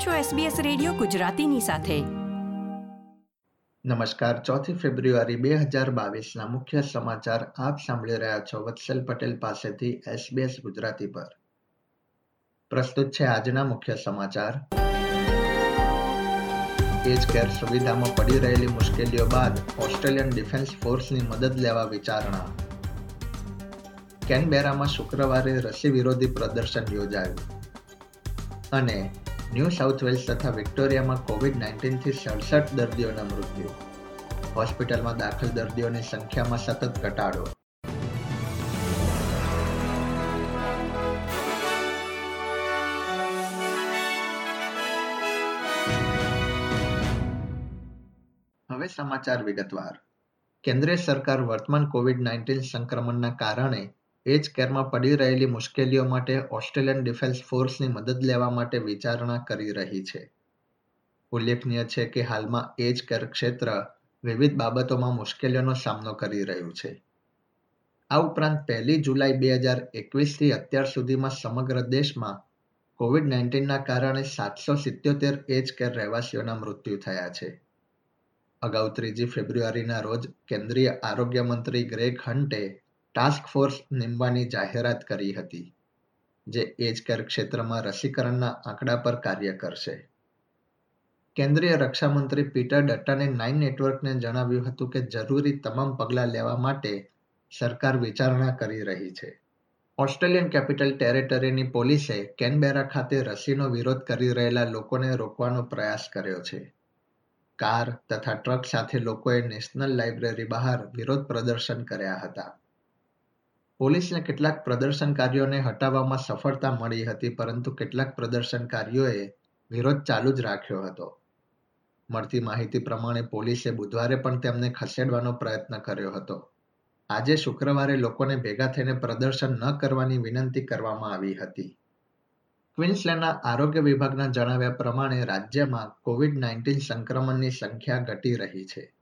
આપ છો SBS radio ગુજરાતીની સાથે. નમસ્કાર, ચોથી ફેબ્રુઆરી બે હજાર મુખ્ય સમાચાર આપ સાંભળી રહ્યા છો વત્સલ પટેલ પાસેથી SBS ગુજરાતી પર. પ્રસ્તુત છે આજના મુખ્ય સમાચાર. એજ કેર સુવિધામાં પડી રહેલી મુશ્કેલીઓ બાદ ઓસ્ટ્રેલિયન ડિફેન્સ ફોર્સની મદદ લેવા વિચારણા. કેનબેરામાં શુક્રવારે રસી વિરોધી પ્રદર્શન યોજાયું. અને ન્યૂ સાઉથ વેલ્સ તથા વિક્ટોરિયામાં કોવિડ નાઇન્ટીનથી સડસઠ દર્દીઓના મૃત્યુ. હોસ્પિટલમાં દાખલ દર્દીઓની સંખ્યામાં સતત ઘટાડો. હવે સમાચાર વિગતવાર. કેન્દ્ર સરકાર વર્તમાન કોવિડ નાઇન્ટીન સંક્રમણના કારણે એજ કેરમાં પડી રહેલી મુશ્કેલીઓ માટે ઓસ્ટ્રેલિયન ડિફેન્સ ફોર્સની મદદ લેવા માટે વિચારણા કરી રહી છે. ઉલ્લેખનીય છે કે હાલમાં એજ કેર ક્ષેત્ર વિવિધ બાબતોમાં મુશ્કેલીઓનો સામનો કરી રહ્યું છે. આ ઉપરાંત પહેલી જુલાઈ બે હજાર એકવીસથી અત્યાર સુધીમાં સમગ્ર દેશમાં કોવિડ નાઇન્ટીનના કારણે સાતસો સિત્યોતેર એજ કેર રહેવાસીઓના મૃત્યુ થયા છે. અગાઉ ત્રીજી ફેબ્રુઆરીના રોજ કેન્દ્રીય આરોગ્ય મંત્રી ગ્રેગ હન્ટે ટાસ્ક ફોર્સ નીમવાની જાહેરાત કરી હતી, જે એજ કેર ક્ષેત્રમાં રસીકરણના આંકડા પર કાર્ય કરશે. કેન્દ્રીય રક્ષામંત્રી પીટર ડટ્ટાને નાઇન નેટવર્કને જણાવ્યું હતું કે જરૂરી તમામ પગલાં લેવા માટે સરકાર વિચારણા કરી રહી છે. ઓસ્ટ્રેલિયન કેપિટલ ટેરેટરીની પોલીસે કેનબેરા ખાતે રસીનો વિરોધ કરી રહેલા લોકોને રોકવાનો પ્રયાસ કર્યો છે. કાર તથા ટ્રક સાથે લોકોએ નેશનલ લાઇબ્રેરી બહાર વિરોધ પ્રદર્શન કર્યા હતા. પોલીસને કેટલાક પ્રદર્શનકારીઓને હટાવવામાં સફળતા મળી હતી, પરંતુ કેટલાક પ્રદર્શનકારીઓએ વિરોધ ચાલુ જ રાખ્યો હતો. મળતી માહિતી પ્રમાણે પોલીસે બુધવારે પણ તેમને ખસેડવાનો પ્રયત્ન કર્યો હતો. આજે શુક્રવારે લોકોને ભેગા થઈને પ્રદર્શન ન કરવાની વિનંતી કરવામાં આવી હતી. ક્વિન્સલેન્ડના આરોગ્ય વિભાગના જણાવ્યા પ્રમાણે રાજ્યમાં કોવિડ નાઇન્ટીન સંક્રમણની સંખ્યા ઘટી રહી છે.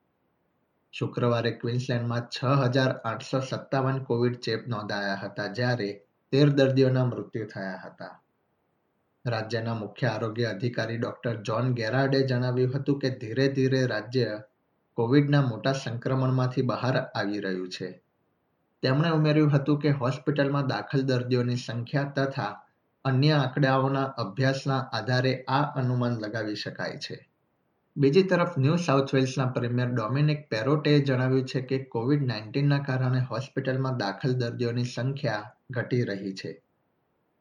શુક્રવારે ક્વિન્સલેન્ડમાં છ હજાર આઠસો સત્તાવન કોવિડ ચેપ નોંધાયા હતા, જ્યારે તેર દર્દીઓના મૃત્યુ થયા હતા. રાજ્યના મુખ્ય આરોગ્ય અધિકારી ડોક્ટર જ્હોન ગેરાર્ડે જણાવ્યું હતું કે ધીરે ધીરે રાજ્ય કોવિડના મોટા સંક્રમણમાંથી બહાર આવી રહ્યું છે. તેમણે ઉમેર્યું હતું કે હોસ્પિટલમાં દાખલ દર્દીઓની સંખ્યા તથા અન્ય આંકડાઓના અભ્યાસના આધારે આ અનુમાન લગાવી શકાય છે. બીજી તરફ ન્યૂ સાઉથ વેલ્સના પ્રીમિયર ડોમિનિક પેરોટેએ જણાવ્યું છે કે કોવિડ નાઇન્ટીનના કારણે હોસ્પિટલમાં દાખલ દર્દીઓની સંખ્યા ઘટી રહી છે.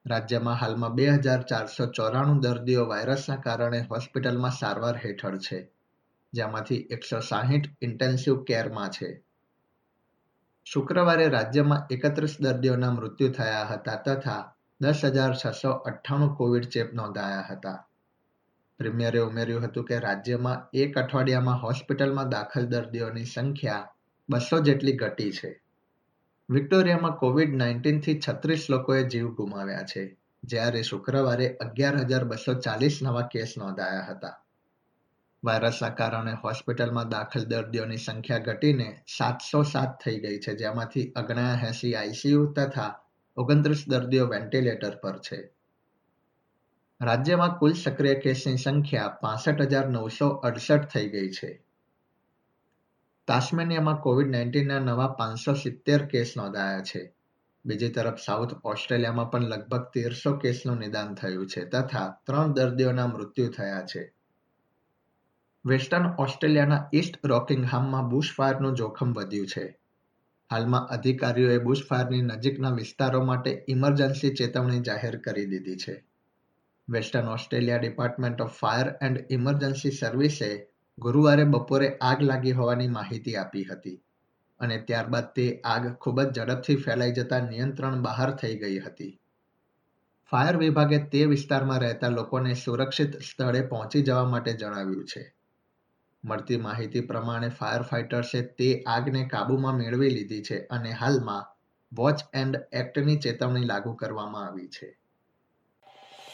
રાજ્યમાં હાલમાં બે હજાર ચારસો ચોરાણું દર્દીઓ વાયરસના કારણે હોસ્પિટલમાં સારવાર હેઠળ છે, જેમાંથી એકસો સાહીઠ ઇન્ટેન્સિવ કેરમાં છે. શુક્રવારે રાજ્યમાં એકત્રીસ દર્દીઓના મૃત્યુ થયા હતા તથા દસ હજાર છસો અઠ્ઠાણું કોવિડ ચેપ નોંધાયા હતા. પ્રીમિયરે ઉમેર્યું હતું કે રાજ્યમાં એક અઠવાડિયામાં હોસ્પિટલમાં દાખલ દર્દીઓની સંખ્યા બસો જેટલી ઘટી છે. વિક્ટોરિયામાં કોવિડ નાઇન્ટીનથી છત્રીસ લોકોએ જીવ ગુમાવ્યા છે, જ્યારે શુક્રવારે અગિયાર હજાર બસો ચાલીસ નવા કેસ નોંધાયા હતા. વાયરસના કારણે હોસ્પિટલમાં દાખલ દર્દીઓની સંખ્યા ઘટીને સાતસો સાત થઈ ગઈ છે, જેમાંથી ઓગણએસી આઈસીયુ તથા ઓગણત્રીસ દર્દીઓ વેન્ટિલેટર પર છે. રાજ્યમાં કુલ સક્રિય કેસની સંખ્યા પાસઠ હજાર નવસો અડસઠ થઈ ગઈ છે. તાસ્મેનિયામાં કોવિડ નાઇન્ટીનના નવા પાંચસો સિત્તેર કેસ નોંધાયા છે. બીજી તરફ સાઉથ ઓસ્ટ્રેલિયામાં પણ લગભગ તેરસો કેસનું નિદાન થયું છે તથા ત્રણ દર્દીઓના મૃત્યુ થયા છે. વેસ્ટર્ન ઓસ્ટ્રેલિયાના ઈસ્ટ રોકિંગહામમાં બુશફાયરનું જોખમ વધ્યું છે. હાલમાં અધિકારીઓએ બુશફાયરની નજીકના વિસ્તારો માટે ઇમરજન્સી ચેતવણી જાહેર કરી દીધી છે. Western Australia department of fire and emergency સર્વિસે ગુરુવારે બપોરે આગ લાગી હોવાની માહિતી આપી હતી અને ત્યારબાદ તે આગ ખૂબ જ ઝડપથી ફેલાઈ જતા નિયંત્રણ બહાર થઈ ગઈ હતી. ફાયર વિભાગે તે વિસ્તારમાં રહેતા લોકોને સુરક્ષિત સ્થળે પહોંચી જવા માટે જણાવ્યું છે. મળતી માહિતી પ્રમાણે ફાયર ફાઇટર્સે તે આગને કાબૂમાં મેળવી લીધી છે અને હાલમાં વોચ એન્ડ એક્ટની ચેતવણી લાગુ કરવામાં આવી છે.